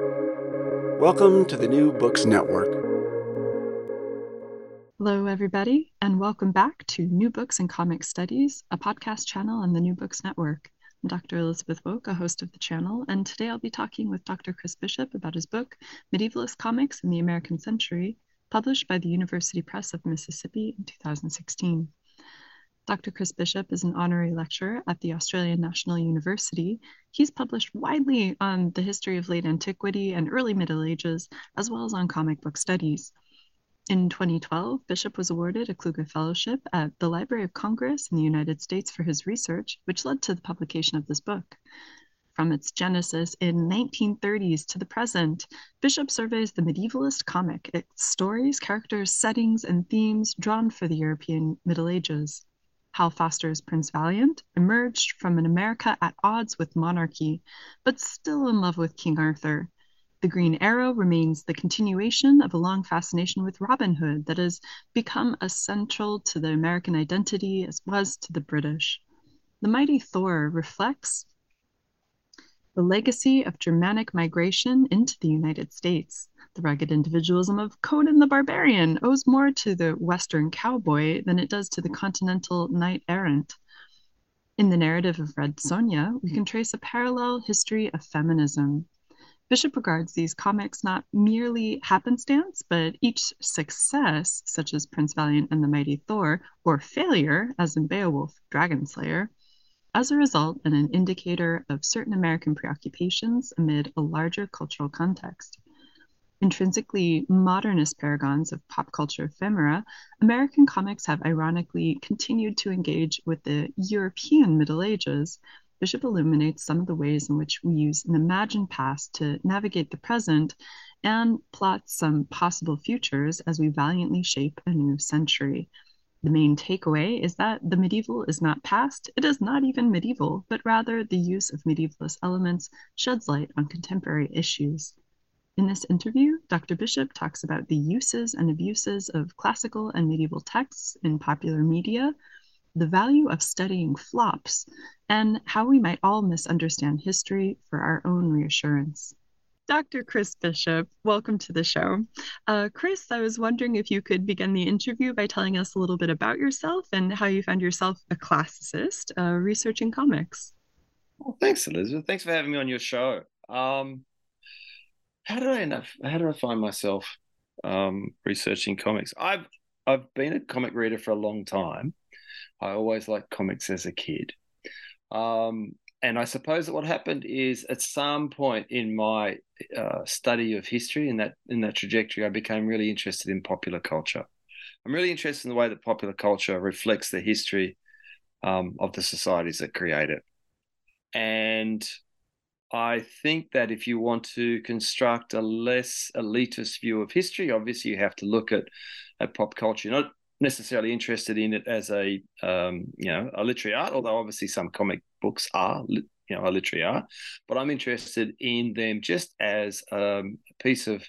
Welcome to the New Books Network. Hello, everybody, and welcome back to New Books and Comic Studies, a podcast channel on the New Books Network. I'm Dr. Elizabeth Woke, a host of the channel, and today I'll be talking with Dr. Chris Bishop about his book, Medievalist Comics in the American Century, published by the University Press of Mississippi in 2016. Dr. Chris Bishop is an honorary lecturer at the Australian National University. He's published widely on the history of late antiquity and early Middle Ages, as well as on comic book studies. In 2012, Bishop was awarded a Kluge Fellowship at the Library of Congress in the United States for his research, which led to the publication of this book. From its genesis in 1930s to the present, Bishop surveys the medievalist comic, its stories, characters, settings, and themes drawn for the European Middle Ages. Hal Foster's Prince Valiant emerged from an America at odds with monarchy, but still in love with King Arthur. The Green Arrow remains the continuation of a long fascination with Robin Hood that has become essential to the American identity as was to the British. The Mighty Thor reflects the legacy of Germanic migration into the United States. The rugged individualism of Conan the Barbarian owes more to the Western cowboy than it does to the continental knight errant. In the narrative of Red Sonja, we can trace a parallel history of feminism. Bishop regards these comics not merely happenstance, but each success, such as Prince Valiant and the Mighty Thor, or failure, as in Beowulf, Dragon Slayer, as a result and an indicator of certain American preoccupations amid a larger cultural context intrinsically modernist paragons of pop culture ephemera, American comics have ironically continued to engage with the European Middle Ages. Bishop illuminates some of the ways in which we use an imagined past to navigate the present and plots some possible futures as we valiantly shape a new century. The main takeaway is that the medieval is not past, it is not even medieval, but rather the use of medievalist elements sheds light on contemporary issues. In this interview, Dr. Bishop talks about the uses and abuses of classical and medieval texts in popular media, the value of studying flops, and how we might all misunderstand history for our own reassurance. Dr. Chris Bishop, welcome to the show. Uh, Chris, I was wondering if you could begin the interview by telling us a little bit about yourself and how you found yourself a classicist uh, researching comics. Well, thanks, Elizabeth. Thanks for having me on your show. Um, how did I end up? How did I find myself um, researching comics? I've I've been a comic reader for a long time. I always liked comics as a kid. Um, and I suppose that what happened is at some point in my uh, study of history in that in that trajectory, I became really interested in popular culture. I'm really interested in the way that popular culture reflects the history um, of the societies that create it. And I think that if you want to construct a less elitist view of history, obviously you have to look at, at pop culture. Not necessarily interested in it as a um, you know a literary art, although obviously some comic books are you know a literary art. But I'm interested in them just as um, a piece of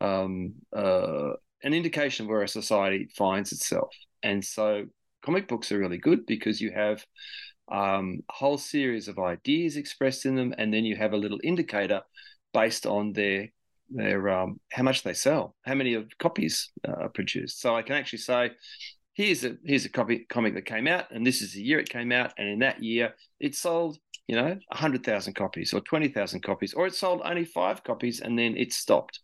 um, uh, an indication of where a society finds itself. And so comic books are really good because you have um, a whole series of ideas expressed in them, and then you have a little indicator based on their their um, how much they sell, how many of copies uh, are produced. So I can actually say, here's a here's a copy comic that came out, and this is the year it came out, and in that year it sold, you know, hundred thousand copies or twenty thousand copies, or it sold only five copies and then it stopped.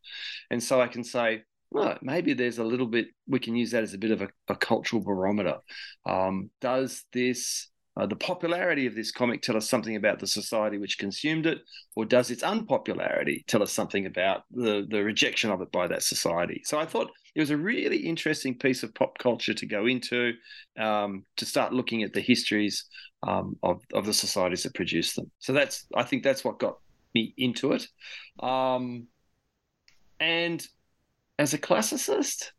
And so I can say, well, maybe there's a little bit we can use that as a bit of a, a cultural barometer. Um, does this uh, the popularity of this comic tell us something about the society which consumed it, or does its unpopularity tell us something about the, the rejection of it by that society? So I thought it was a really interesting piece of pop culture to go into, um, to start looking at the histories um, of, of the societies that produced them. So that's I think that's what got me into it. Um, and as a classicist,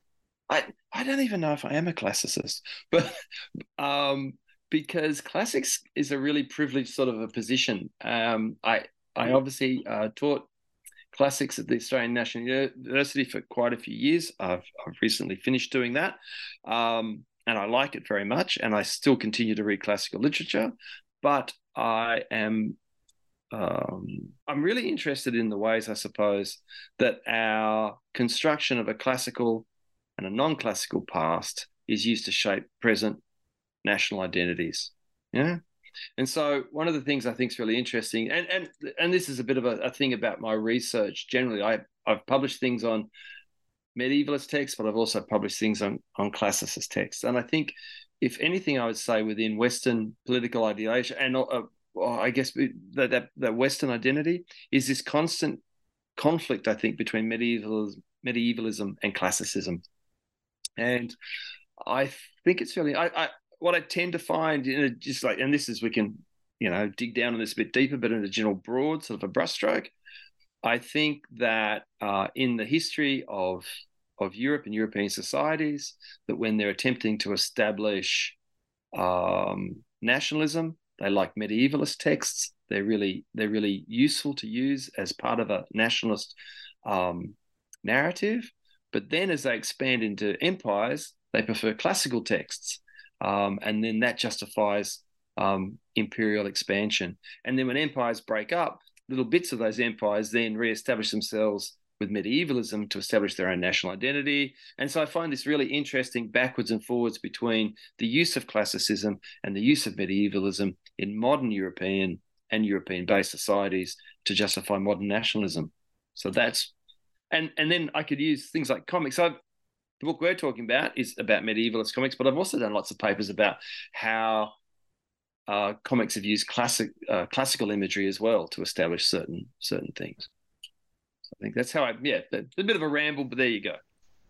I I don't even know if I am a classicist, but um, because classics is a really privileged sort of a position. Um, I I obviously uh, taught classics at the Australian National University for quite a few years. I've I've recently finished doing that, um, and I like it very much. And I still continue to read classical literature, but I am um, I'm really interested in the ways, I suppose, that our construction of a classical and a non-classical past is used to shape present national identities. Yeah. And so one of the things I think is really interesting, and and and this is a bit of a, a thing about my research generally. I I've published things on medievalist texts, but I've also published things on on classicist texts. And I think, if anything, I would say within Western political ideation and uh, I guess that, that that Western identity is this constant conflict. I think between medieval medievalism and classicism, and I think it's really I, I what I tend to find in a, just like and this is we can you know dig down on this a bit deeper, but in a general broad sort of a brushstroke. I think that uh, in the history of of Europe and European societies, that when they're attempting to establish um, nationalism, they like medievalist texts. They're really they're really useful to use as part of a nationalist um, narrative. But then, as they expand into empires, they prefer classical texts, um, and then that justifies um, imperial expansion. And then, when empires break up, little bits of those empires then re-establish themselves with medievalism to establish their own national identity. And so I find this really interesting backwards and forwards between the use of classicism and the use of medievalism in modern European and European based societies to justify modern nationalism. So that's and and then I could use things like comics. So the book we're talking about is about medievalist comics, but I've also done lots of papers about how uh, comics have used classic uh, classical imagery as well to establish certain certain things. I think that's how I, yeah, a bit of a ramble, but there you go.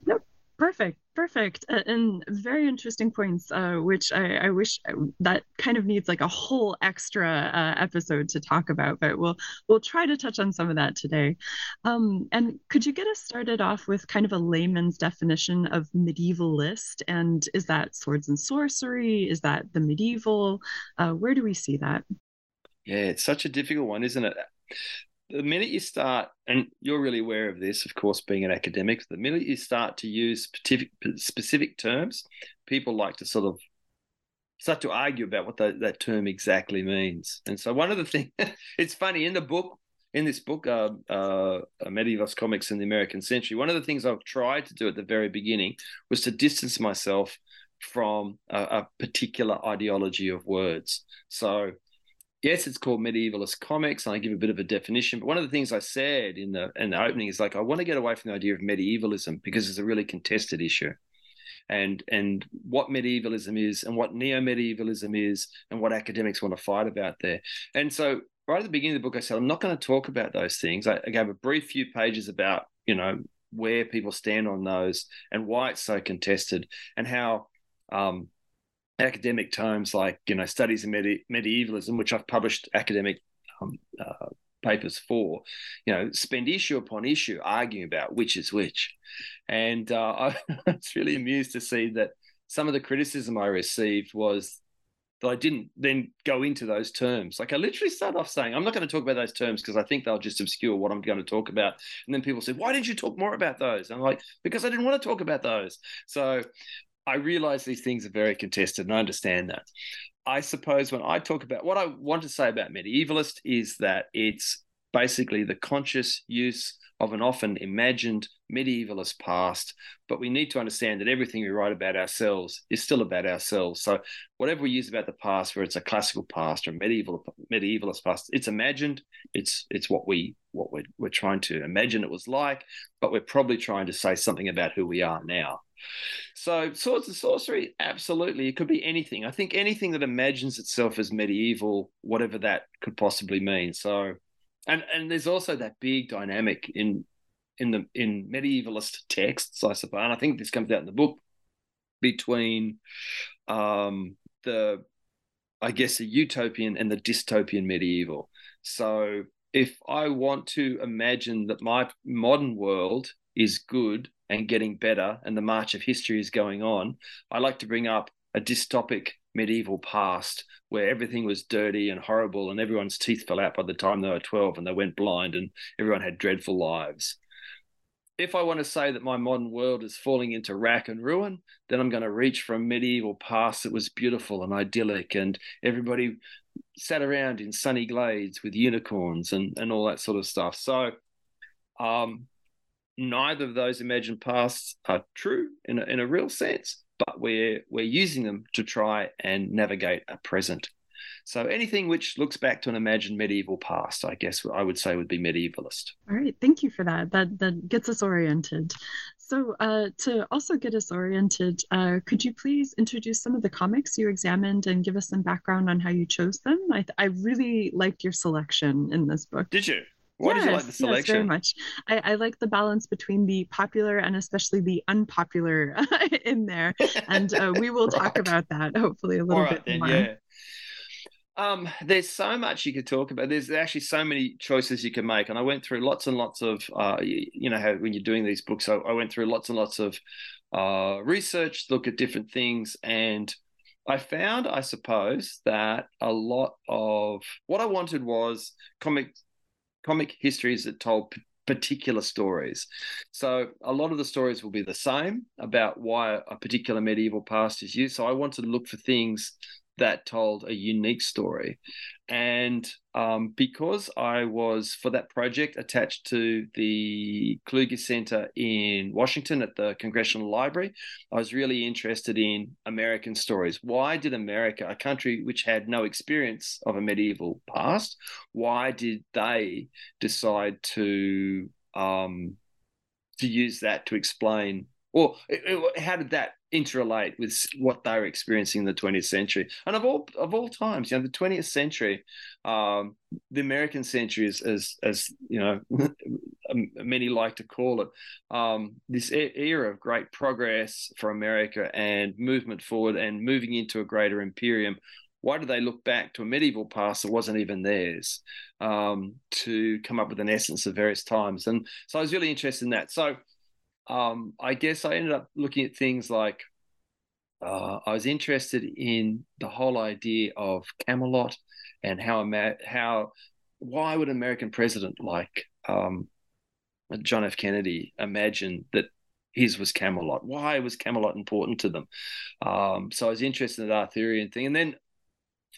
Yep. Perfect, perfect, and very interesting points, uh, which I, I, wish uh, that kind of needs like a whole extra uh, episode to talk about, but we'll we'll try to touch on some of that today. Um, and could you get us started off with kind of a layman's definition of medievalist? And is that swords and sorcery? Is that the medieval? Uh, where do we see that? Yeah, it's such a difficult one, isn't it? The minute you start, and you're really aware of this, of course, being an academic, the minute you start to use specific, specific terms, people like to sort of start to argue about what the, that term exactly means. And so, one of the things, it's funny in the book, in this book, uh, uh, Medievalist Comics in the American Century, one of the things I've tried to do at the very beginning was to distance myself from a, a particular ideology of words. So, yes, it's called medievalist comics, and I give a bit of a definition. But one of the things I said in the in the opening is like I want to get away from the idea of medievalism because it's a really contested issue, and and what medievalism is, and what neo medievalism is, and what academics want to fight about there. And so right at the beginning of the book, I said I'm not going to talk about those things. I, I gave a brief few pages about you know where people stand on those and why it's so contested and how um, academic tomes like you know studies in medi- medievalism, which I've published academic um, uh, papers for, you know, spend issue upon issue arguing about which is which, and uh, I was really amused to see that some of the criticism I received was that I didn't then go into those terms. Like I literally start off saying, I'm not going to talk about those terms because I think they'll just obscure what I'm going to talk about. And then people said, Why didn't you talk more about those? And I'm like, Because I didn't want to talk about those. So I realize these things are very contested, and I understand that. I suppose when I talk about what I want to say about medievalist is that it's basically the conscious use of an often imagined medievalist past, but we need to understand that everything we write about ourselves is still about ourselves. So whatever we use about the past, whether it's a classical past or medieval medievalist past, it's imagined. It's it's what we what we're, we're trying to imagine it was like, but we're probably trying to say something about who we are now. So, swords and sorcery, absolutely. It could be anything. I think anything that imagines itself as medieval, whatever that could possibly mean. So, and and there's also that big dynamic in in the in medievalist texts, I suppose. And I think this comes out in the book between um, the, I guess, the utopian and the dystopian medieval. So, if I want to imagine that my modern world is good and getting better and the march of history is going on, I like to bring up a dystopic medieval past where everything was dirty and horrible and everyone's teeth fell out by the time they were 12 and they went blind and everyone had dreadful lives. If I want to say that my modern world is falling into rack and ruin, then I'm going to reach for a medieval past that was beautiful and idyllic and everybody sat around in sunny glades with unicorns and and all that sort of stuff. So, um, neither of those imagined pasts are true in a, in a real sense, but we're we're using them to try and navigate a present. So anything which looks back to an imagined medieval past, I guess I would say would be medievalist. All right, thank you for that. That that gets us oriented. So uh, to also get us oriented, uh, could you please introduce some of the comics you examined and give us some background on how you chose them? I, I really liked your selection in this book. Did you? Why yes, did you like the selection? Yes, very much. I, I, like the balance between the popular and especially the unpopular in there, and uh, we will right. talk about that hopefully a little bit then, more. Yeah. Um, there's so much you could talk about. There's actually so many choices you can make, and I went through lots and lots of, uh, you, you, know, how when you're doing these books, I, I went through lots and lots of uh, research, look at different things, and I found, I suppose, that a lot of what I wanted was comic comic histories that told particular stories. So a lot of the stories will be the same about why a particular medieval past is used. So I wanted to look for things that told a unique story. And um, because I was, for that project, attached to the Kluge Center in Washington at the Congressional Library, I was really interested in American stories. Why did America, a country which had no experience of a medieval past, why did they decide to um, to use that to explain or how did that interrelate with what they were experiencing in the 20th century? And of all of all times, you know, the 20th century, um, the American century, is, as as you know, many like to call it, um, this era of great progress for America and movement forward and moving into a greater imperium. Why do they look back to a medieval past that wasn't even theirs um, to come up with an essence of various times? And so I was really interested in that. So um, I guess I ended up looking at things like uh, I was interested in the whole idea of Camelot and how how why would an American president like um, John F. Kennedy imagine that his was Camelot? Why was Camelot important to them? Um, so I was interested in that Arthurian thing, and then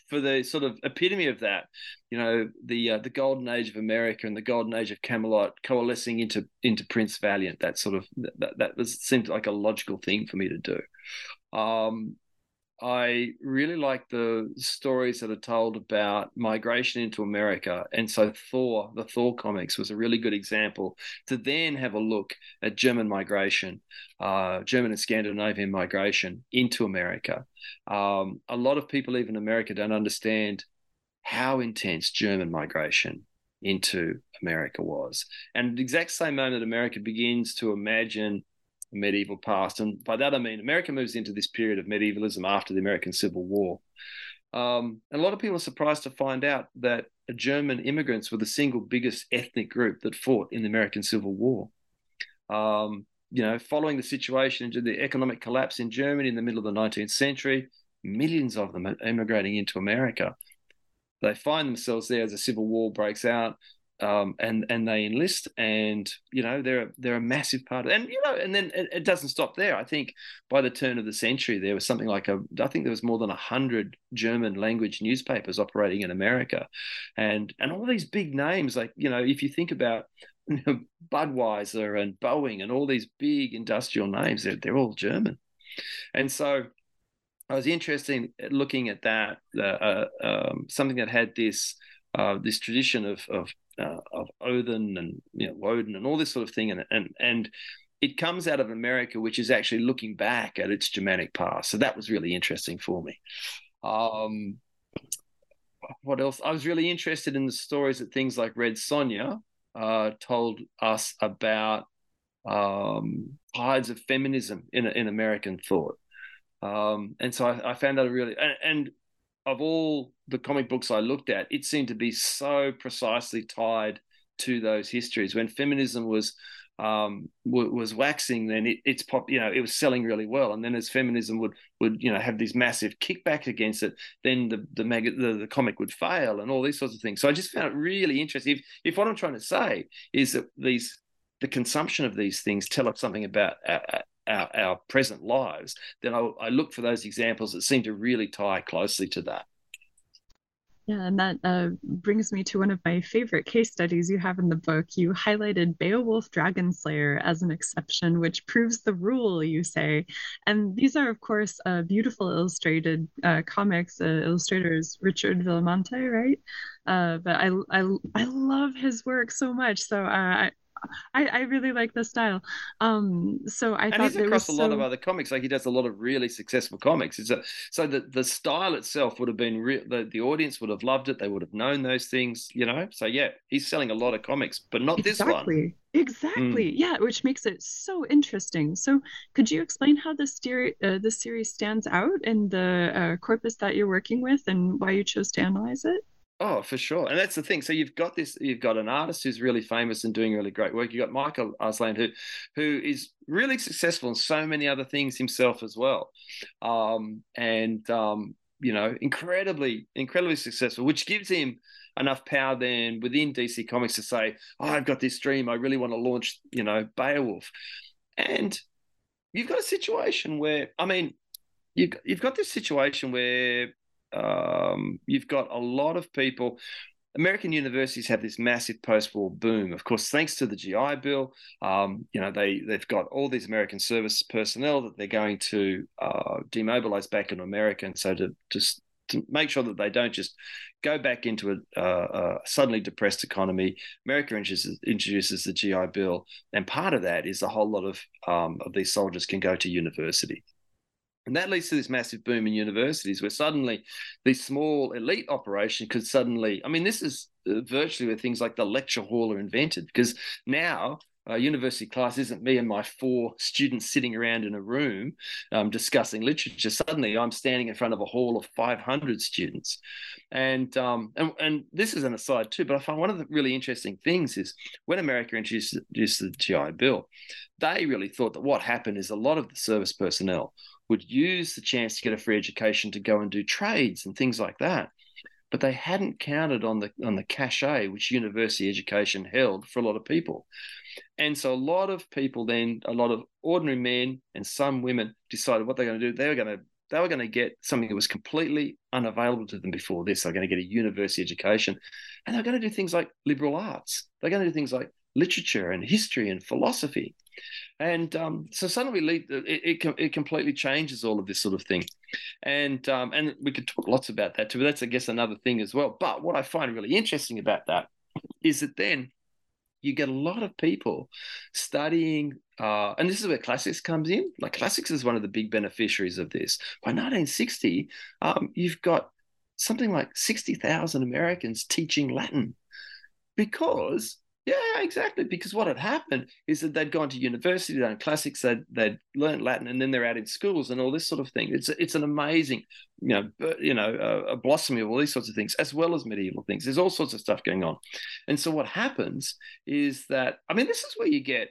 for the sort of epitome of that, you know, the uh, the golden age of America and the golden age of Camelot coalescing into into Prince Valiant. That sort of that that was seemed like a logical thing for me to do. Um, I really like the stories that are told about migration into America. And so Thor, the Thor comics, was a really good example to then have a look at German migration, uh, German and Scandinavian migration into America. Um, a lot of people, even in America, don't understand how intense German migration into America was. And the exact same moment America begins to imagine medieval past. And by that I mean America moves into this period of medievalism after the American Civil War. Um, and a lot of people are surprised to find out that German immigrants were the single biggest ethnic group that fought in the American Civil War. Um, you know, following the situation into the economic collapse in Germany in the middle of the 19th century, millions of them are immigrating into America. They find themselves there as the Civil War breaks out um, and and they enlist, and you know they're they're a massive part of, and you know, and then it, it, doesn't stop there. I think by the turn of the century, there was something like a, I think there was more than hundred German language newspapers operating in America, and and all these big names, like you know, if you think about you know, Budweiser and Boeing and all these big industrial names, they're they're all German, and so. I was interested in looking at that, uh, um, something that had this uh, this tradition of, of uh, of Odin and you know Woden and all this sort of thing, and and and it comes out of America, which is actually looking back at its Germanic past. So that was really interesting for me. Um, what else? I was really interested in the stories that things like Red Sonja uh, told us about um, tides of feminism in in American thought. Um, and so I, I, found that really and, and of all the comic books I looked at, it seemed to be so precisely tied to those histories. When feminism was um, w- was waxing, then it, it's pop, you know, it was selling really well. And then as feminism would would you know have these massive kickbacks against it, then the the, mag- the the comic would fail and all these sorts of things. So I just found it really interesting. If if what I'm trying to say is that these the consumption of these things tell us something about our, our, our present lives, then I, I look for those examples that seem to really tie closely to that. Yeah, and that uh, brings me to one of my favorite case studies you have in the book. You highlighted Beowulf Dragonslayer as an exception, which proves the rule, you say. And these are, of course, uh, beautiful illustrated uh, comics. Uh, illustrators Richard Villamonte, right? Uh, but I, I, I love his work so much. So uh, I, I, I really like the style. Um, so I and thought he's across a so... lot of other comics. Like he does a lot of really successful comics. It's a, so the the style itself would have been real. The, the audience would have loved it. They would have known those things, you know. So yeah, he's selling a lot of comics, but not exactly. this one. Exactly. Mm. Yeah, which makes it so interesting. So, could you explain how this series uh, this series stands out in the uh, corpus that you're working with, and why you chose to analyze it? Oh, for sure. And that's the thing. So you've got this, you've got an artist who's really famous and doing really great work. You've got Michael Uslan, who who is really successful in so many other things himself as well. Um, and um, you know, incredibly, incredibly successful, which gives him enough power then within DC Comics to say, Oh, I've got this dream. I really want to launch, you know, Beowulf. And you've got a situation where, I mean, you've, you've got this situation where um, you've got a lot of people. American universities have this massive post-war boom, of course, thanks to the GI Bill. Um, you know, they they've got all these American service personnel that they're going to uh, demobilize back into America, and so to just to make sure that they don't just go back into a, uh, a suddenly depressed economy. America introduces, introduces, the GI Bill, and part of that is a whole lot of um, of these soldiers can go to university. And that leads to this massive boom in universities where suddenly these small elite operation could suddenly, I mean, this is uh, virtually where things like the lecture hall are invented because now a university class isn't me and my four students sitting around in a room um, discussing literature. Suddenly, I'm standing in front of a hall of 500 students, and um, and and this is an aside too. But I find one of the really interesting things is when America introduced, introduced the GI Bill, they really thought that what happened is a lot of the service personnel would use the chance to get a free education to go and do trades and things like that. But they hadn't counted on the on the cachet which university education held for a lot of people. And so a lot of people then, a lot of ordinary men and some women decided what they're going to do. They were going to they were going to get something that was completely unavailable to them before this. They're going to get a university education, and they're going to do things like liberal arts. They're going to do things like literature and history and philosophy. And um, so suddenly it, it, it completely changes all of this sort of thing. And um, and we could talk lots about that too, but that's I guess another thing as well. But what I find really interesting about that is that then you get a lot of people studying uh, and this is where classics comes in like classics is one of the big beneficiaries of this by 1960 um, you've got something like 60000 americans teaching latin because yeah, exactly. Because what had happened is that they'd gone to university, done classics, they'd, they'd learned Latin, and then they're out in schools and all this sort of thing. It's it's an amazing, you know, you know, uh, a, a blossoming of all these sorts of things, as well as medieval things. There's all sorts of stuff going on, and so what happens is that I mean, this is where you get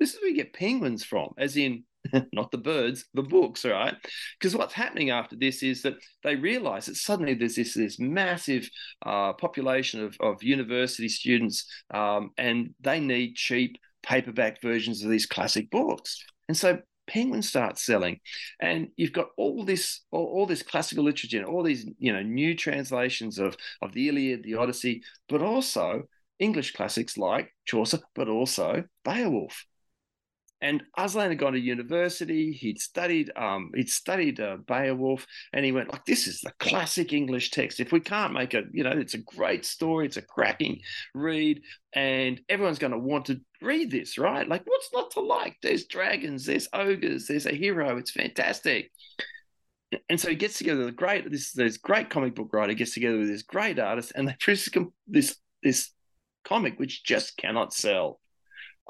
this is where you get penguins from, as in not the birds, the books, right? Because what's happening after this is that they realize that suddenly there's this, this massive uh, population of, of university students um, and they need cheap paperback versions of these classic books. And so Penguin starts selling, and you've got all this all, all, this classical literature, all these you know new translations of of the Iliad, the Odyssey, but also English classics like Chaucer, but also Beowulf. And Uslan had gone to university. He'd studied, um, he'd studied uh, Beowulf, and he went like, "This is the classic English text. If we can't make it, you know, it's a great story. It's a cracking read, and everyone's going to want to read this, right? Like, what's not to like? There's dragons, there's ogres, there's a hero. It's fantastic." And so he gets together with great this this great comic book writer gets together with this great artist, and they produce this this comic which just cannot sell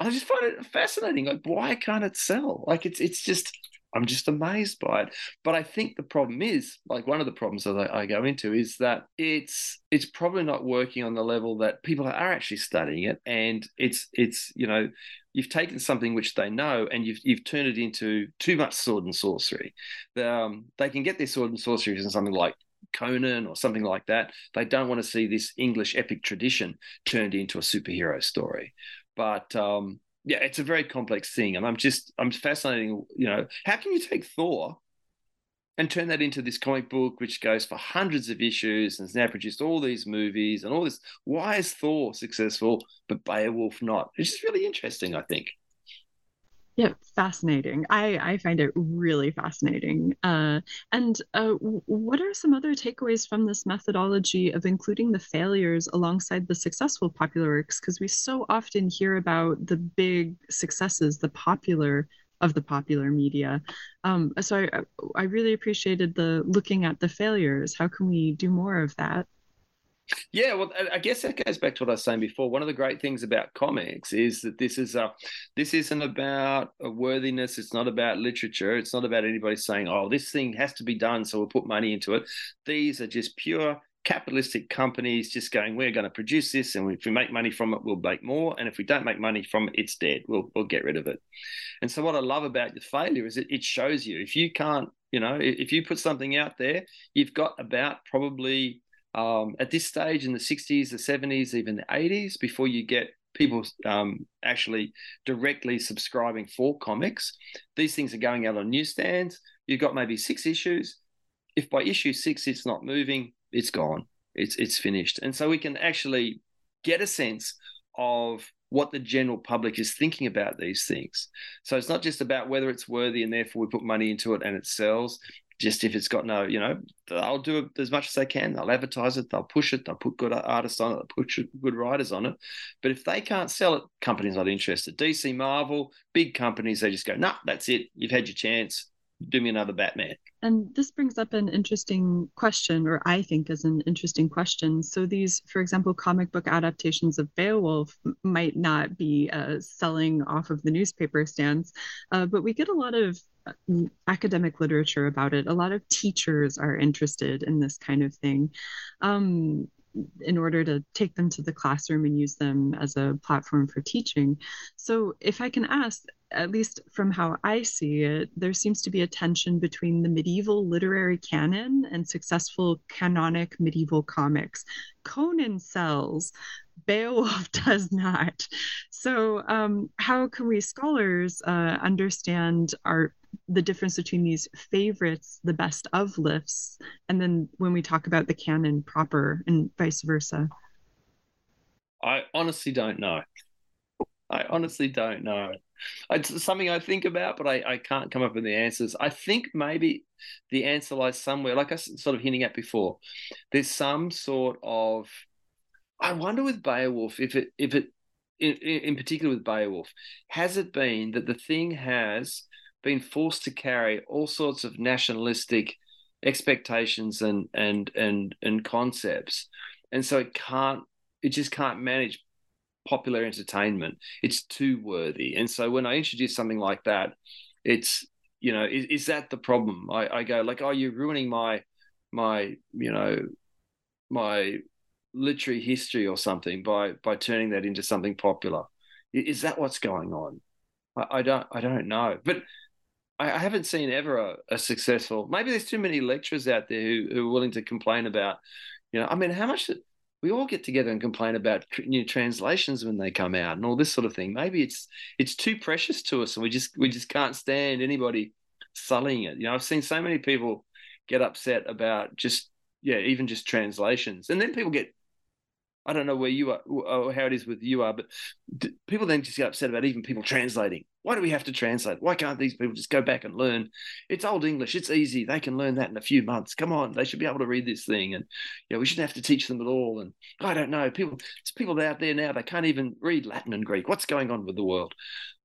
I just find it fascinating. Like, why can't it sell? Like, it's it's just I'm just amazed by it. But I think the problem is, like, one of the problems that I, I go into is that it's it's probably not working on the level that people are actually studying it, and it's it's you know you've taken something which they know and you've you've turned it into too much sword and sorcery. Um, they can get their sword and sorcery from something like Conan or something like that. They don't want to see this English epic tradition turned into a superhero story. But um, yeah, it's a very complex thing, and I'm just I'm fascinating. You know, how can you take Thor and turn that into this comic book, which goes for hundreds of issues and has now produced all these movies and all this. Why is Thor successful, but Beowulf not? It's just really interesting, I think. Yeah, fascinating. I, I find it really fascinating. Uh, and uh, what are some other takeaways from this methodology of including the failures alongside the successful popular works? Because we so often hear about the big successes, the popular of the popular media. Um, so I, I really appreciated the looking at the failures. How can we do more of that? Yeah, well, I guess that goes back to what I was saying before. One of the great things about comics is that this is a, this isn't about a worthiness. It's not about literature. It's not about anybody saying, "Oh, this thing has to be done, so we'll put money into it." These are just pure capitalistic companies just going, "We're going to produce this, and if we make money from it, we'll make more. And if we don't make money from it, it's dead. We'll we'll get rid of it." And so, what I love about the failure is it, it shows you if you can't, you know, if you put something out there, you've got about probably um, at this stage in the 60s, the 70s, even the 80s, before you get people um, actually directly subscribing for comics. These things are going out on newsstands. You've got maybe six issues. If by issue six it's not moving, it's gone. It's it's finished. And so we can actually get a sense of what the general public is thinking about these things. So it's not just about whether it's worthy and therefore we put money into it and it sells just if it's got no, you know, they'll do as much as they can. They'll advertise it, they'll push it, they'll put good artists on it, they'll put good writers on it. But if they can't sell it, companies not interested. DC, Marvel, big companies, they just go, nah, that's it. You've had your chance. Do me another Batman. And this brings up an interesting question, or I think is an interesting question. So these, for example, comic book adaptations of Beowulf might not be uh, selling off of the newspaper stands, uh, but we get a lot of academic literature about it. A lot of teachers are interested in this kind of thing. Um, in order to take them to the classroom and use them as a platform for teaching. So, if I can ask, at least from how I see it, there seems to be a tension between the medieval literary canon and successful canonic medieval comics. Conan sells, Beowulf does not. So, um, how can we scholars uh, understand our the difference between these favorites, the best of lifts, and then when we talk about the canon proper and vice versa? I honestly don't know. I honestly don't know. It's something I think about, but I, I can't come up with the answers. I think maybe the answer lies somewhere, like I was sort of hinting at before. There's some sort of, I wonder with Beowulf if it if it in, in particular with Beowulf, has it been that the thing has been forced to carry all sorts of nationalistic expectations and and and and concepts and so it can't it just can't manage popular entertainment? It's too worthy. And so when i introduce something like that it's you know is, is that the problem? I, I go like oh you're ruining my my you know my literary history or something by by turning that into something popular is that what's going on I, I don't i don't know but I, haven't seen ever a, a, successful. Maybe there's too many lecturers out there who, who are willing to complain about. You know, I mean, how much we all get together and complain about new translations when they come out and all this sort of thing. Maybe it's it's too precious to us, and we just we just can't stand anybody sullying it. You know, I've seen so many people get upset about just yeah, even just translations, and then people get I don't know where you are or how it is with you are, but people then just get upset about even people translating. Why do we have to translate? Why can't these people just go back and learn? It's old English. It's easy. They can learn that in a few months. Come on, they should be able to read this thing, and you know, we shouldn't have to teach them at all. And I don't know, people. It's people out there now. They can't even read Latin and Greek. What's going on with the world?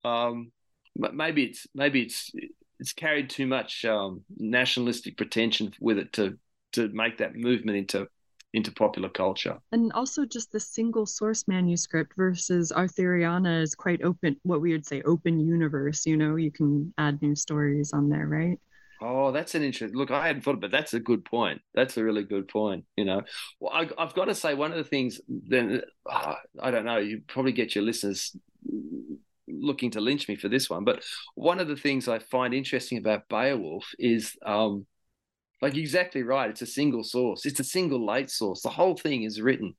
Um, maybe it's maybe it's it's carried too much um, nationalistic pretension with it to to make that movement into into popular culture. And also just the single source manuscript versus Arthuriana is quite open, what we would say open universe, you know, you can add new stories on there, right? Oh, that's an interesting look. I hadn't thought, but that's a good point. That's a really good point. You know, well, I, have got to say one of the things. Then uh, I don't know. You probably get your listeners looking to lynch me for this one, but one of the things I find interesting about Beowulf is um, like exactly right. It's a single source. It's a single late source. The whole thing is written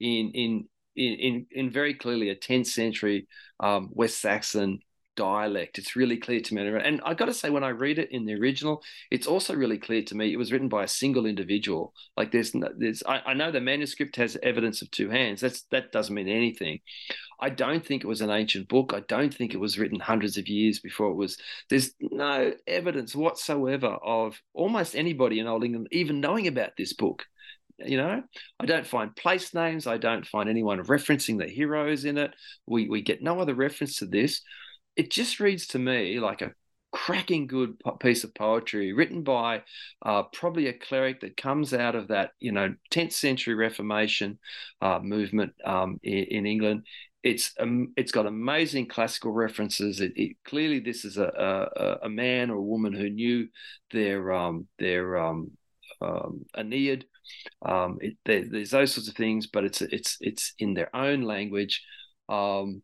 in in in in, very clearly a 10th century um, West Saxon dialect. It's really clear to me. And I got to say, when I read it in the original, it's also really clear to me. It was written by a single individual. Like there's, no, there's. I, I know the manuscript has evidence of two hands. That's that doesn't mean anything. I don't think it was an ancient book. I don't think it was written hundreds of years before it was. There's no evidence whatsoever of almost anybody in Old England even knowing about this book. You know, I don't find place names. I don't find anyone referencing the heroes in it. We we get no other reference to this it just reads to me like a cracking good piece of poetry written by uh, probably a cleric that comes out of that you know 10th century reformation uh, movement um, in, in, england it's um, it's got amazing classical references. It, it, clearly this is a, a, a man or a woman who knew their um, their um, um, Aeneid. Um, it, there, there's those sorts of things but it's it's it's in their own language. Um,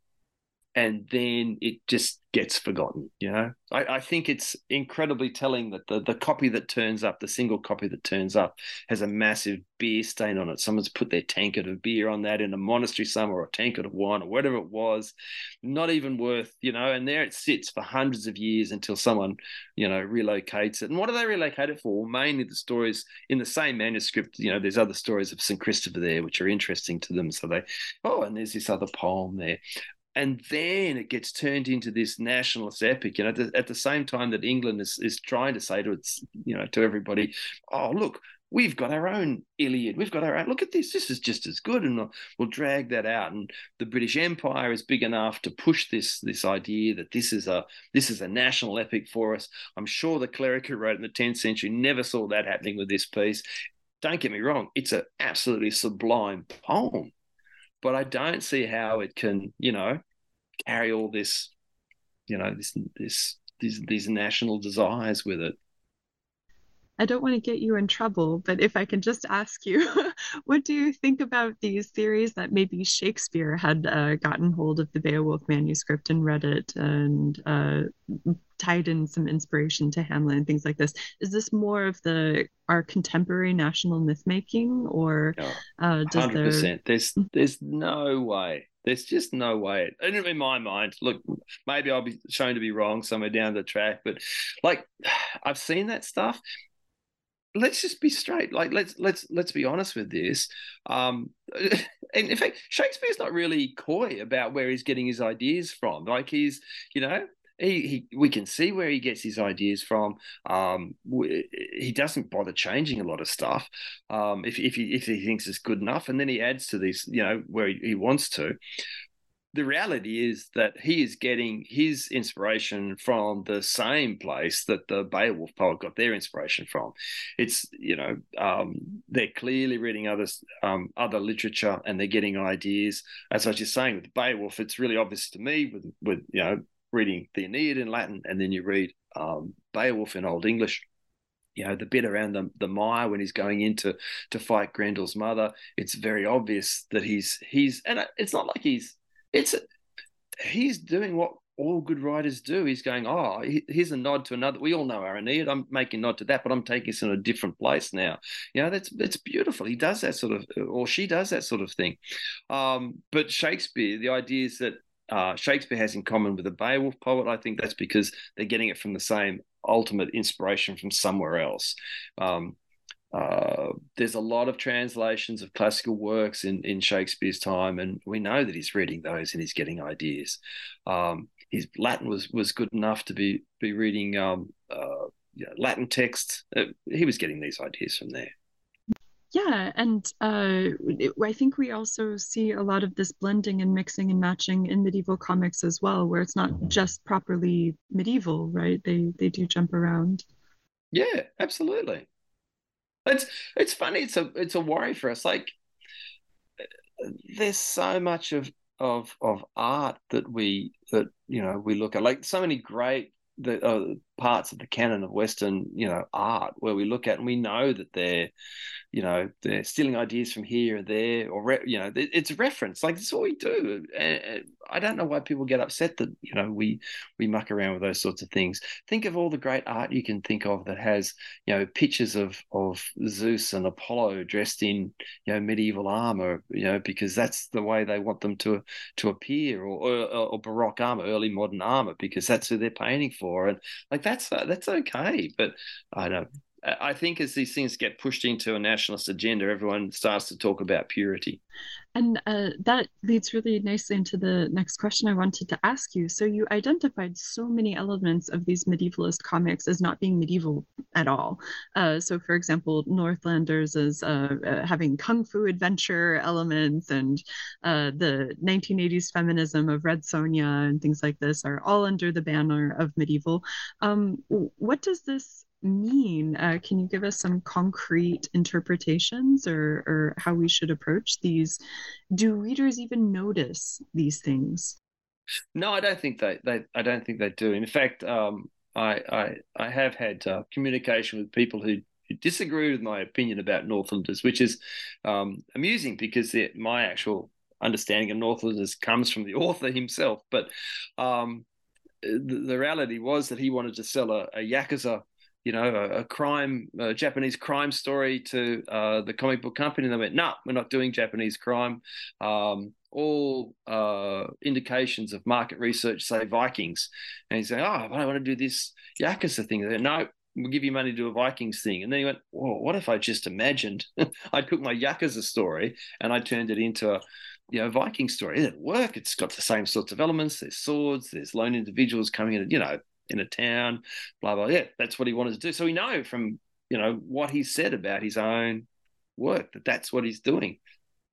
and then it just gets forgotten. You know, I, I, think it's incredibly telling that the the copy that turns up, the single copy that turns up, has a massive beer stain on it. Someone's put their tankard of beer on that in a monastery somewhere, or a tankard of wine, or whatever it was. Not even worth, you know. And there it sits for hundreds of years until someone, you know, relocates it. And what do they relocate it for? Well, mainly the stories in the same manuscript. You know, there's other stories of St Christopher there, which are interesting to them. So they, oh, and there's this other poem there and then it gets turned into this nationalist epic. You know, at the, same time that England is is trying to say to its, you know, to everybody, oh look, we've got our own Iliad, we've got our own. Look at this, this is just as good, and we'll, we'll drag that out. And the British Empire is big enough to push this this idea that this is a this is a national epic for us. I'm sure the cleric who wrote in the 10th century never saw that happening with this piece. Don't get me wrong, it's an absolutely sublime poem but I don't see how it can, you know, carry all this, you know, this this these these national desires with it. I don't want to get you in trouble, but if I can just ask you, what do you think about these theories that maybe Shakespeare had uh, gotten hold of the Beowulf manuscript and read it and uh, tied in some inspiration to Hamlet and things like this? Is this more of the our contemporary national myth making, or uh, does 100%. there? There's there's no way. There's just no way. In my mind, look, maybe I'll be shown to be wrong somewhere down the track, but like I've seen that stuff let's just be straight. Like let's let's let's be honest with this. Um, and in fact, Shakespeare's not really coy about where he's getting his ideas from. Like he's, you know, he, he we can see where he gets his ideas from. Um, he doesn't bother changing a lot of stuff um, if if he if he thinks it's good enough, and then he adds to these, you know, where he, he wants to the reality is that he is getting his inspiration from the same place that the Beowulf poet got their inspiration from. It's you know um, they're clearly reading other um, other literature and they're getting ideas. As I was just saying with Beowulf, it's really obvious to me with with you know reading the Aeneid in Latin and then you read um, Beowulf in Old English you know the bit around the the mire when he's going in to to fight Grendel's mother. It's very obvious that he's he's and it's not like he's it's he's doing what all good writers do. He's going, oh, here's a nod to another. We all know our Aeneid. I'm making a nod to that, but I'm taking it in a different place now. You know, that's that's beautiful. He does that sort of, or she does that sort of thing. Um, but Shakespeare, the idea is that uh, Shakespeare has in common with a Beowulf poet. I think that's because they're getting it from the same ultimate inspiration from somewhere else. Um, uh, there's a lot of translations of classical works in, in Shakespeare's time, and we know that he's reading those and he's getting ideas. Um, his Latin was was good enough to be be reading um, uh, Latin texts. Uh, he was getting these ideas from there. Yeah, and uh, I think we also see a lot of this blending and mixing and matching in medieval comics as well, where it's not just properly medieval, right? They they do jump around. Yeah, absolutely. It's it's funny. It's a it's a worry for us. Like there's so much of of of art that we that you know we look at. Like so many great the uh, parts of the canon of Western, you know, art where we look at and we know that they're, you know, they're stealing ideas from here or there, or re- you know, it's a reference. Like that's all we do. And I don't know why people get upset that you know we we muck around with those sorts of things. Think of all the great art you can think of that has you know pictures of of Zeus and Apollo dressed in you know medieval armor, you know, because that's the way they want them to to appear, or or, or Baroque armor, early modern armor, because that's who they're painting for, and like that's uh, that's okay. But I don't I think as these things get pushed into a nationalist agenda, everyone starts to talk about purity. And uh, that leads really nicely into the next question I wanted to ask you. So, you identified so many elements of these medievalist comics as not being medieval at all. Uh, so, for example, Northlanders as uh, uh having kung fu adventure elements, and uh, the 1980s feminism of Red Sonja and things like this are all under the banner of medieval. Um, what does this mean? Uh, can you give us some concrete interpretations or, or how we should approach these? Do readers even notice these things? No, I don't think they. they I don't think they do. In fact, um, I, I I have had uh, communication with people who, disagree with my opinion about Northlanders, which is um, amusing because my actual understanding of Northlanders comes from the author himself. But um, the, the, reality was that he wanted to sell a, a yakuza you know, a, a crime, a Japanese crime story to uh, the comic book company. And they went, no, nah, we're not doing Japanese crime. Um, all uh, indications of market research say Vikings. And he's saying, oh, I don't want to do this Yakuza thing. They no, we'll give you money to do a Vikings thing. And then he went, well, what if I just imagined I took my Yakuza story and I turned it into a you know, Viking story. It'd work. It's got the same sorts of elements. There's swords. There's lone individuals coming in. You know, in a town, blah blah. Yeah, that's what he wanted to do. So we know from you know what he said about his own work that that's what he's doing.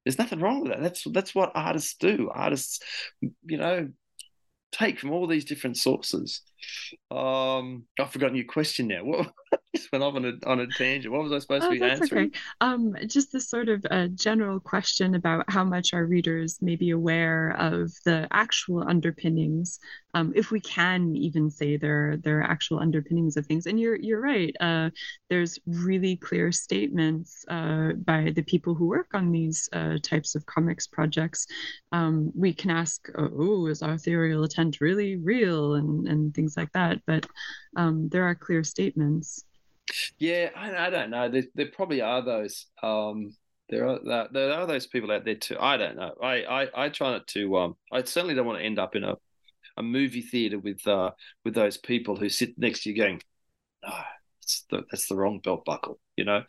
There's nothing wrong with that. That's that's what artists do. Artists, you know, take from all these different sources. Um, I've forgotten your question now. What just went off on a on a tangent. What was I supposed oh, to be answering? Okay. Um, just this sort of a general question about how much our readers may be aware of the actual underpinnings, um, if we can even say there there are actual underpinnings of things. And you're you're right. Uh, there's really clear statements uh, by the people who work on these uh, types of comics projects. Um, we can ask, oh, is authorial intent really real, and and things like that. But um, there are clear statements. Yeah, I, I don't know. There, there, probably are those. Um, there are there are those people out there too. I don't know. I I, I try not to. Um, I certainly don't want to end up in a a movie theater with uh with those people who sit next to you going, no, that's the, that's the wrong belt buckle. You know,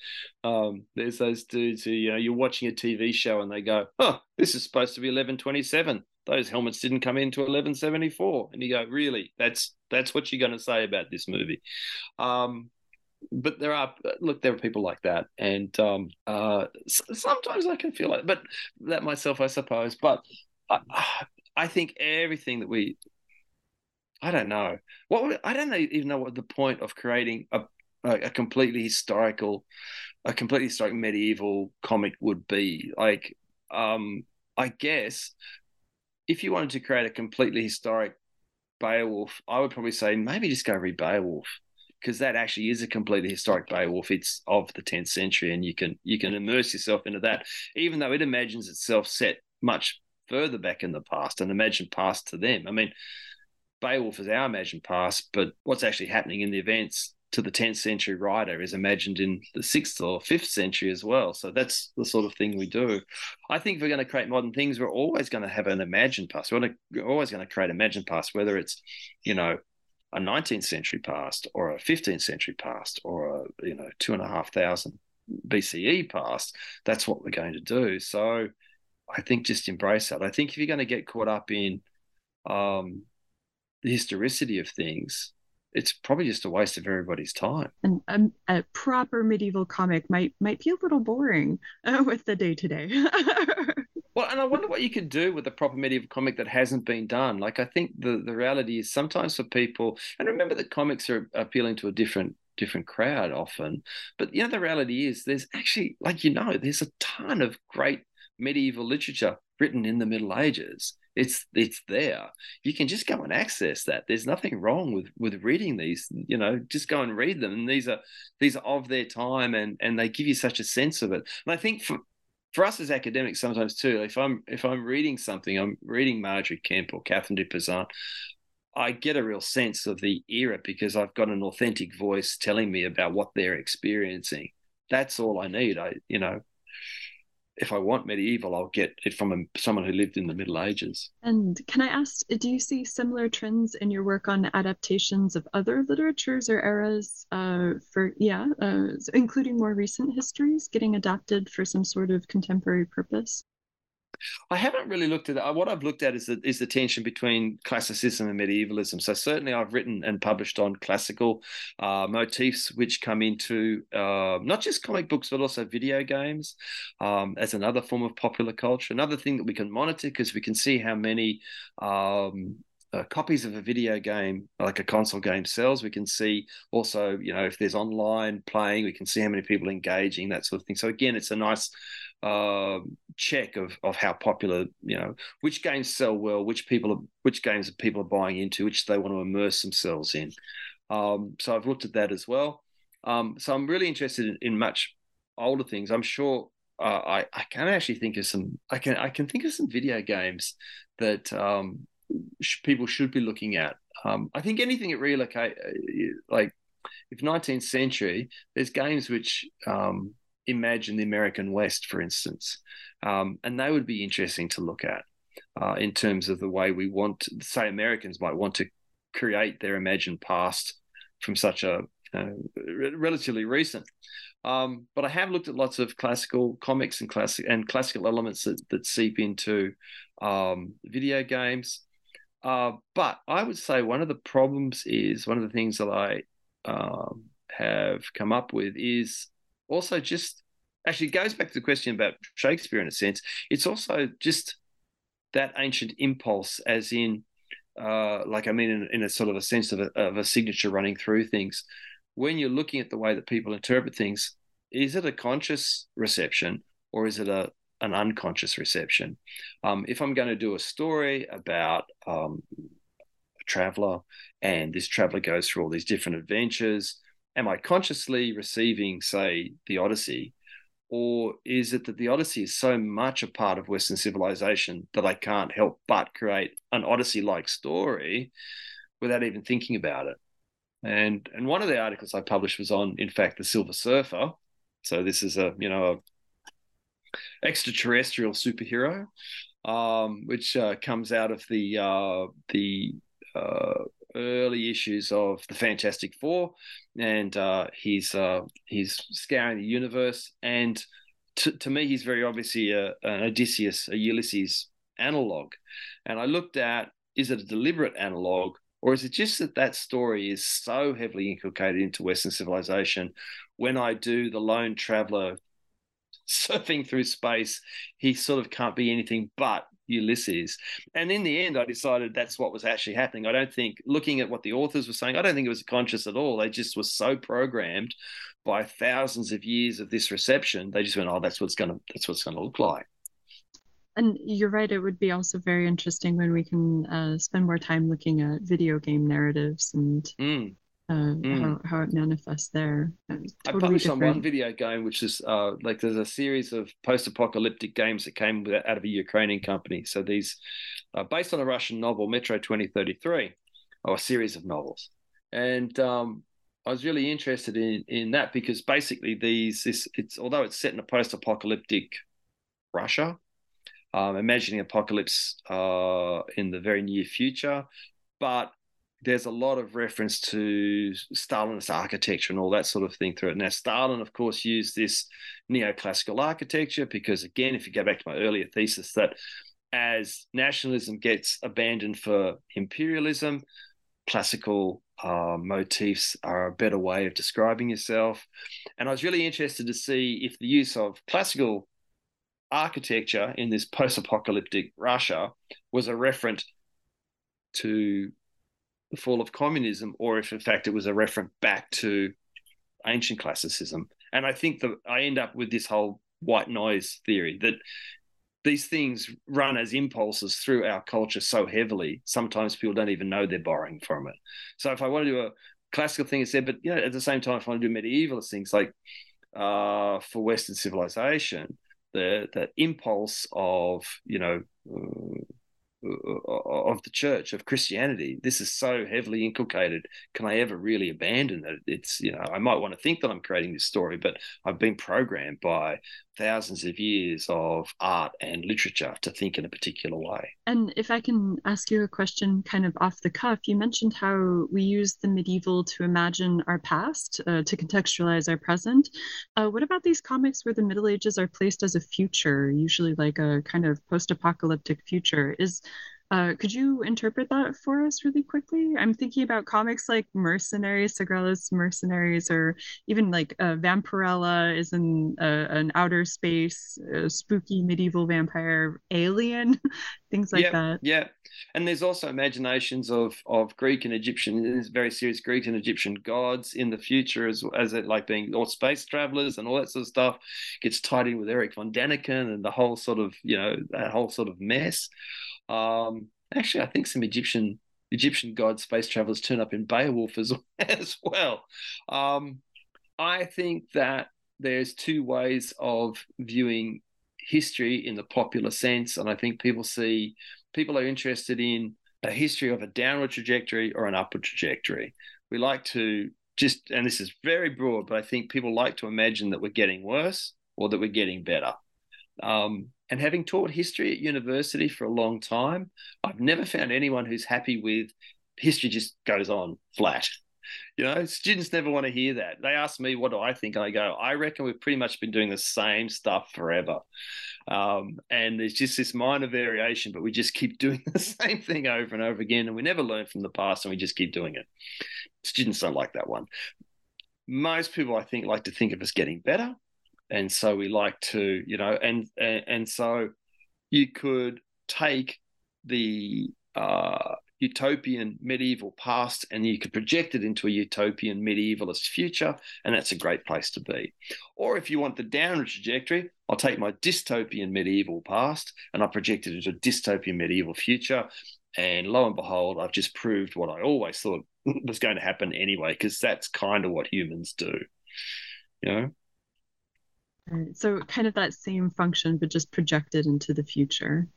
um, there's those dudes who you know you're watching a TV show and they go, oh, this is supposed to be 1127 those helmets didn't come into 1174 and you go really? That's that's what you're going to say about this movie. Um, but there are look there are people like that. And um, uh, sometimes i can feel like but that myself i suppose. But I, I think everything that we i don't know. What i don't even know what the point of creating a a completely historical a completely historic medieval comic would be. Like um i guess if you wanted to create a completely historic beowulf i would probably say maybe just go read beowulf because that actually is a completely historic Beowulf. It's of the 10th century, and you can you can immerse yourself into that, even though it imagines itself set much further back in the past and imagine past to them. I mean, Beowulf is our imagined past, but what's actually happening in the events to the 10th century writer is imagined in the 6th or 5th century as well. So that's the sort of thing we do. I think if we're going to create modern things, we're always going to have an imagined past. We're, we're always going to create imagined past, whether it's, you know, a 19th century past or a 15th century past or a you know two and a half thousand BCE past. That's what we're going to do. So I think just embrace that. I think if you're going to get caught up in um, the historicity of things, it's probably just a waste of everybody's time. And um, a proper medieval comic might might be a little boring uh, with the day to day. Well, and I wonder what you could do with a proper medieval comic that hasn't been done. Like, I think the, the reality is sometimes for people, and remember that comics are appealing to a different different crowd often. But you know, the reality is there's actually, like you know, there's a ton of great medieval literature written in the Middle Ages. It's it's there. You can just go and access that. There's nothing wrong with with reading these. You know, just go and read them. And these are these are of their time, and and they give you such a sense of it. And I think for for us as academics, sometimes too, if I'm if I'm reading something, I'm reading Margery Kempe or Catherine de Pizan, I get a real sense of the era because I've got an authentic voice telling me about what they're experiencing. That's all I need. I, you know, if I want medieval, I'll get it from a, someone who lived in the Middle Ages. And can I ask, do you see similar trends in your work on adaptations of other literatures or eras uh, for, yeah, uh, including more recent histories getting adapted for some sort of contemporary purpose? I haven't really looked at that. What I've looked at is the, is the tension between classicism and medievalism. So certainly, I've written and published on classical uh, motifs which come into uh, not just comic books but also video games um, as another form of popular culture. Another thing that we can monitor because we can see how many um, uh, copies of a video game, like a console game, sells. We can see also, you know, if there's online playing, we can see how many people engaging, that sort of thing. So again, it's a nice uh, check of of how popular, you know, which games sell well, which people are, which games people are buying into, which they want to immerse themselves in. Um, so I've looked at that as well. Um, so I'm really interested in, in much older things. I'm sure uh, I I can actually think of some. I can I can think of some video games that um, sh- people should be looking at. Um, I think anything at relocate uh, like if 19th century, there's games which um, imagine the American West, for instance, um, and they would be interesting to look at uh, in terms of the way we want, say, Americans might want to create their imagined past from such a uh, relatively recent. Um, but I have looked at lots of classical comics and classic and classical elements that, that seep into um, video games. Uh, but I would say one of the problems is one of the things that I um, have come up with is also just actually goes back to the question about Shakespeare in a sense. It's also just that ancient impulse, as in, uh, like I mean, in, in, a sort of a sense of a, of a signature running through things. When you're looking at the way that people interpret things, is it a conscious reception or is it a an unconscious reception? Um, if I'm going to do a story about um, a traveler and this traveler goes through all these different adventures am I consciously receiving, say, the Odyssey, or is it that the Odyssey is so much a part of Western civilization that I can't help but create an Odyssey-like story without even thinking about it? And and one of the articles I published was on, in fact, the Silver Surfer. So this is a you know a extraterrestrial superhero, um, which uh, comes out of the uh, the uh, early issues of the Fantastic Four, and uh, he's uh, he's scouring the universe. And to, to me, he's very obviously a, an Odysseus, a Ulysses analog. And I looked at is it a deliberate analog, or is it just that that story is so heavily inculcated into Western civilization? When I do the lone traveler surfing through space, he sort of can't be anything but Ulysses. And in the end, I decided that's what was actually happening. I don't think, looking at what the authors were saying, I don't think it was conscious at all. They just were so programmed by thousands of years of this reception. They just went, "Oh, that's what's gonna that's what's gonna look like." And you're right. It would be also very interesting when we can uh, spend more time looking at video game narratives and mm mm. how, how it manifests there. Totally I published different. on one video game, which is uh, like there's a series of post-apocalyptic games that came out of a Ukrainian company. So these are based on a Russian novel, Metro 2033, or a series of novels. And um, I was really interested in in that because basically these this it's although it's set in a post-apocalyptic Russia, um, imagining apocalypse uh, in the very near future, but there's a lot of reference to Stalinist architecture and all that sort of thing through it. Now, Stalin, of course, used this neoclassical architecture because, again, if you go back to my earlier thesis, that as nationalism gets abandoned for imperialism, classical uh, motifs are a better way of describing yourself. And I was really interested to see if the use of classical architecture in this post apocalyptic Russia was a referent to fall of communism, or if in fact it was a reference back to ancient classicism. And I think that I end up with this whole white noise theory that these things run as impulses through our culture so heavily. Sometimes people don't even know they're borrowing from it. So if I want to do a classical thing, said, but you know, at the same time, if I want to do medievalist things like uh, for Western civilization, the the impulse of you know uh, of the church of Christianity. This is so heavily inculcated. Can I ever really abandon it? It's you know I might want to think that I'm creating this story, but I've been programmed by thousands of years of art and literature to think in a particular way. And if I can ask you a question, kind of off the cuff, you mentioned how we use the medieval to imagine our past, uh, to contextualize our present. Uh, what about these comics where the Middle Ages are placed as a future, usually like a kind of post-apocalyptic future? Is uh, could you interpret that for us really quickly? I'm thinking about comics like Mercenaries, Segrella's Mercenaries, or even like uh, Vampirella is in uh, an outer space, spooky medieval vampire alien, things like yeah, that. Yeah, and there's also imaginations of of Greek and Egyptian, there's very serious Greek and Egyptian gods in the future as as it like being or space travelers and all that sort of stuff gets tied in with Erich von Däniken and the whole sort of you know that whole sort of mess. Um, actually, I think some Egyptian Egyptian god space travelers turn up in Beowulf as, as well. Um, I think that there's two ways of viewing history in the popular sense, and I think people see people are interested in a history of a downward trajectory or an upward trajectory. We like to just, and this is very broad, but I think people like to imagine that we're getting worse or that we're getting better. Um, and having taught history at university for a long time, I've never found anyone who's happy with history just goes on flat. You know, students never want to hear that. They ask me, what do I think? And I go, I reckon we've pretty much been doing the same stuff forever. Um, and there's just this minor variation, but we just keep doing the same thing over and over again. And we never learn from the past and we just keep doing it. Students don't like that one. Most people, I think, like to think of us getting better and so we like to you know and and, and so you could take the uh, utopian medieval past and you could project it into a utopian medievalist future and that's a great place to be. Or if you want the downward trajectory i'll take my dystopian medieval past and i project it into a dystopian medieval future. And lo and behold i've just proved what i always thought was going to happen anyway because that's kind of what humans do you know? So kind of that same function, but just projected into the future.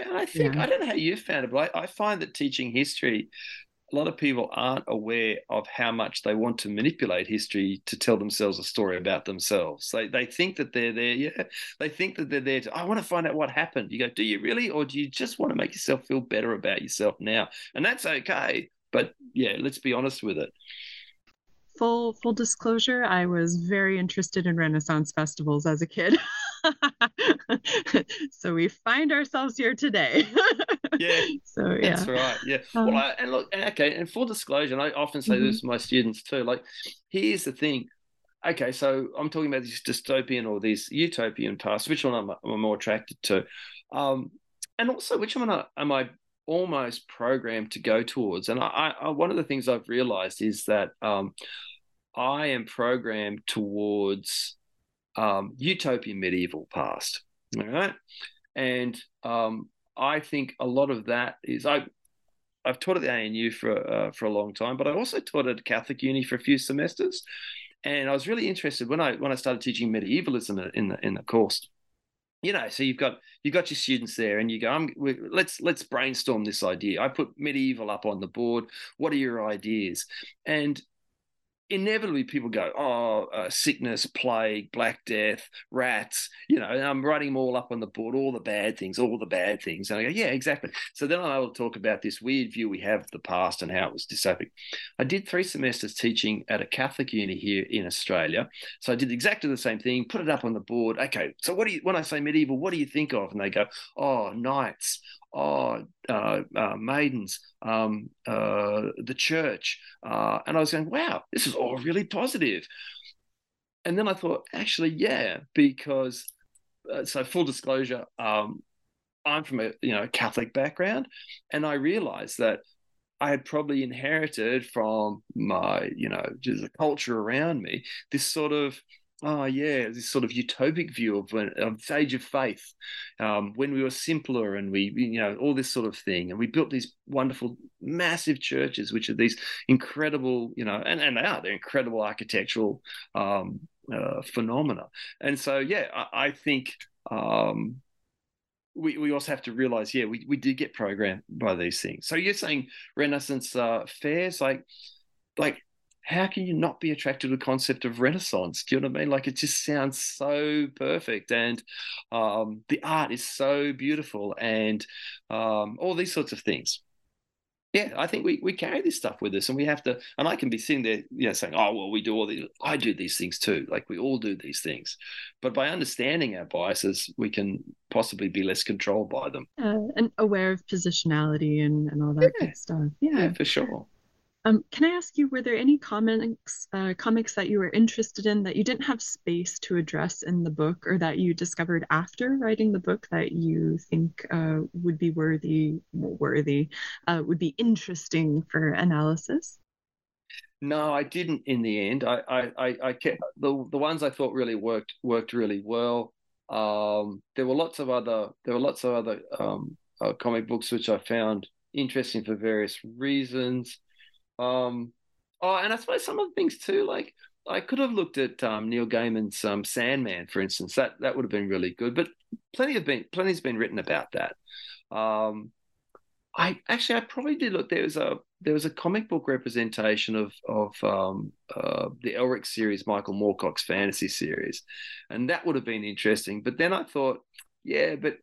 Yeah, I think yeah. I don't know how you found it, but I, I find that teaching history, a lot of people aren't aware of how much they want to manipulate history to tell themselves a story about themselves. They they think that they're there, yeah. They think that they're there to I want to find out what happened. You go, do you really, or do you just want to make yourself feel better about yourself now? And that's okay. But yeah, let's be honest with it full full disclosure, I was very interested in Renaissance festivals as a kid. so we find ourselves here today. yeah. So yeah. That's right. Yeah. Um, well, I, and look, okay, and full disclosure, and I often say mm-hmm. this to my students too. Like, here's the thing. Okay, so I'm talking about this dystopian or these utopian past. Which one am I, am more attracted to? Um, and also, which one am I, am I almost programmed to go towards? And I, I, one of the things I've realized is that um, I am programmed towards um, utopian medieval past. All right. And um, I think a lot of that is I I've taught at the ANU for uh, for a long time, but I also taught at Catholic uni for a few semesters, and I was really interested when I when I started teaching medievalism in the in the course. You know, so you've got you've got your students there, and you go, I'm, let's let's brainstorm this idea. I put medieval up on the board. What are your ideas? And inevitably people go, oh, uh, sickness, plague, black death, rats, you know, I'm writing them all up on the board, all the bad things, all the bad things. And I go, yeah, exactly. So then I'm able to talk about this weird view we have of the past and how it was dystopic. I did three semesters teaching at a Catholic uni here in Australia. So I did exactly the same thing, put it up on the board. Okay, so what do you, when I say medieval, what do you think of? And they go, oh, knights, oh, uh, uh, maidens, um, uh, the church. Uh, and I was going, wow, this is all really positive. And then I thought, actually, yeah, because, so full disclosure, um, I'm from a you know Catholic background, and I realized that I had probably inherited from my you know just the culture around me this sort of oh yeah, this sort of utopic view of of age of faith, um, when we were simpler and we, you know, all this sort of thing, and we built these wonderful, massive churches, which are these incredible, you know, and and they are they're incredible architectural um, uh, phenomena. And so, yeah, I, I think. Um, we, we also have to realize, yeah, we, we did get programmed by these things. So you're saying Renaissance uh, fairs, like, like how can you not be attracted to the concept of Renaissance? Do you know what I mean? Like it just sounds so perfect, and um, the art is so beautiful, and um, all these sorts of things. Yeah, I think we, we carry this stuff with us, and we have to. And I can be sitting there, you know, saying, "Oh, well, we do all these. I do these things too. Like we all do these things." But by understanding our biases, we can possibly be less controlled by them. Uh, and aware of positionality and, and all that yeah. good stuff. Yeah. yeah, for sure. Um, can I ask you, were there any comics uh, comics that you were interested in that you didn't have space to address in the book, or that you discovered after writing the book that you think uh, would be worthy, worthy, uh, would be interesting for analysis? No, I didn't. In the end, I, I, I kept the the ones I thought really worked worked really well. Um, there were lots of other there were lots of other um, uh, comic books which I found interesting for various reasons. Um, oh, and I suppose some of the things too, like I could have looked at um, Neil Gaiman's um, Sandman, for instance. That that would have been really good. But plenty have been plenty's been written about that. Um, I actually I probably did look. There was a there was a comic book representation of of um, uh, the Elric series, Michael Moorcock's fantasy series, and that would have been interesting. But then I thought, yeah, but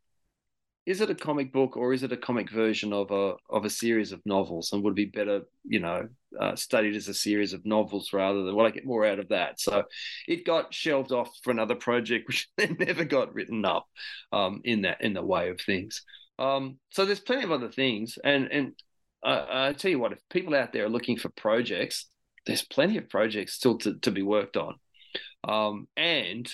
is it a comic book or is it a comic version of a of a series of novels? And would it be better you know uh, studied as a series of novels rather than well I get more out of that. So it got shelved off for another project which then never got written up um, in that in the way of things. Um, so there's plenty of other things. And and I tell you what if people out there are looking for projects there's plenty of projects still to, to be worked on. Um, and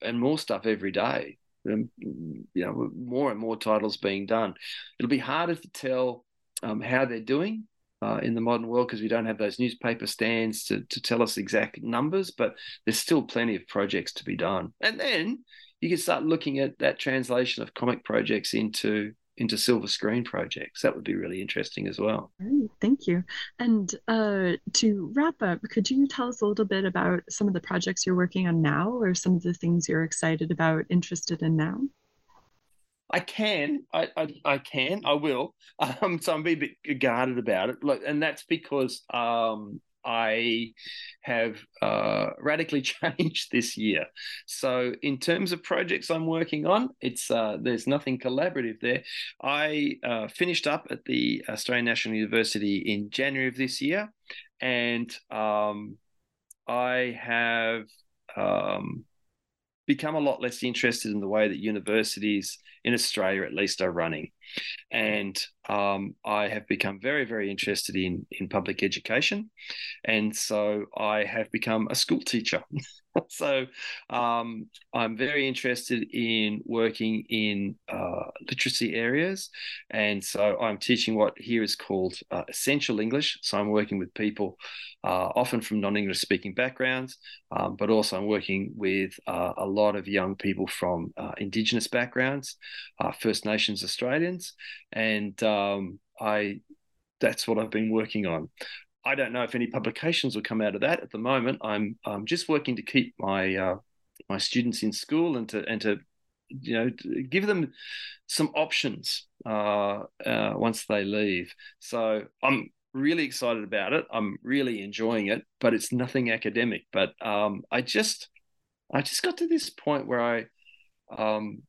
and more stuff every day you know, more and more titles being done. It'll be harder to tell um, how they're doing uh, in the modern world because we don't have those newspaper stands to, to tell us exact numbers, but there's still plenty of projects to be done. And then you can start looking at that translation of comic projects into into silver screen projects. That would be really interesting as well. Great, thank you. And uh, to wrap up, could you tell us a little bit about some of the projects you're working on now, or some of the things you're excited about, interested in now? I can, I, I, I can, I will. Um, so I'm a bit guarded about it. Look, and that's because um, I have uh, radically changed this year. So, in terms of projects I'm working on, it's uh, there's nothing collaborative there. I uh, finished up at the Australian National University in January of this year, and um, I have um, become a lot less interested in the way that universities in Australia, at least, are running. And um, I have become very, very interested in in public education, and so I have become a school teacher. so um, I'm very interested in working in uh, literacy areas, and so I'm teaching what here is called uh, essential English. So I'm working with people uh, often from non-English speaking backgrounds, um, but also I'm working with uh, a lot of young people from uh, Indigenous backgrounds, uh, First Nations Australians, and um, I that's what I've been working on. I don't know if any publications will come out of that at the moment. I'm I'm just working to keep my uh, my students in school and to and to you know to give them some options uh, uh, once they leave. So I'm really excited about it. I'm really enjoying it, but it's nothing academic. But um, I just I just got to this point where I um,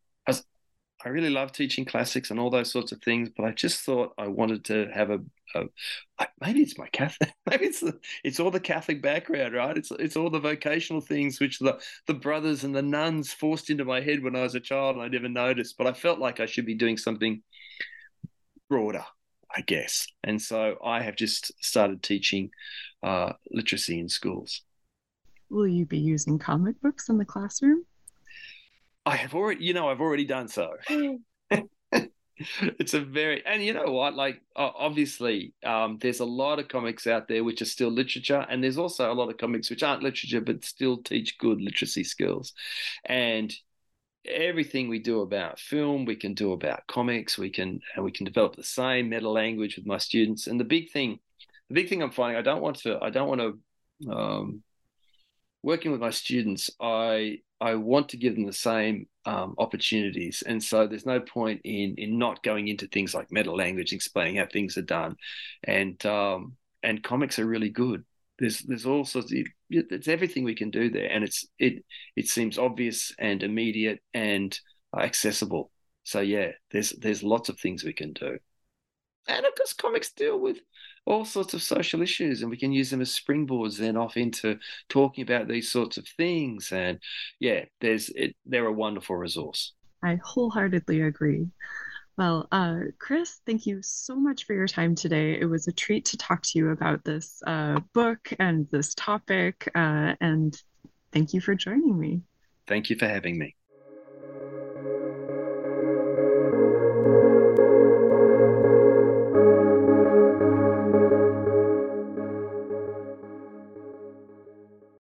I really love teaching classics and all those sorts of things, but I just thought I wanted to have a, a maybe it's my Catholic, maybe it's the, it's all the Catholic background, right? It's it's all the vocational things which the the brothers and the nuns forced into my head when I was a child, and I never noticed. But I felt like I should be doing something broader, I guess, and so I have just started teaching uh, literacy in schools. Will you be using comic books in the classroom? I have already, you know, I've already done so. it's a very and you know what like obviously um, there's a lot of comics out there which are still literature and there's also a lot of comics which aren't literature but still teach good literacy skills. And everything we do about film we can do about comics we can and we can develop the same meta language with my students. And the big thing the big thing i'm finding i don't want to i don't want to um, working with my students i i want to give them the same um, opportunities. And so there's no point in in not going into things like meta language explaining how things are done. And um, and comics are really good. There's there's all sorts of it's everything we can do there. And it's it it seems obvious and immediate and accessible. So yeah there's there's lots of things we can do and of course comics deal with all sorts of social issues and we can use them as springboards then off into talking about these sorts of things and yeah there's it, they're a wonderful resource i wholeheartedly agree well, uh, Chris, thank you so much for your time today. It was a treat to talk to you about this uh, book and this topic, uh, and thank you for joining me. Thank you for having me.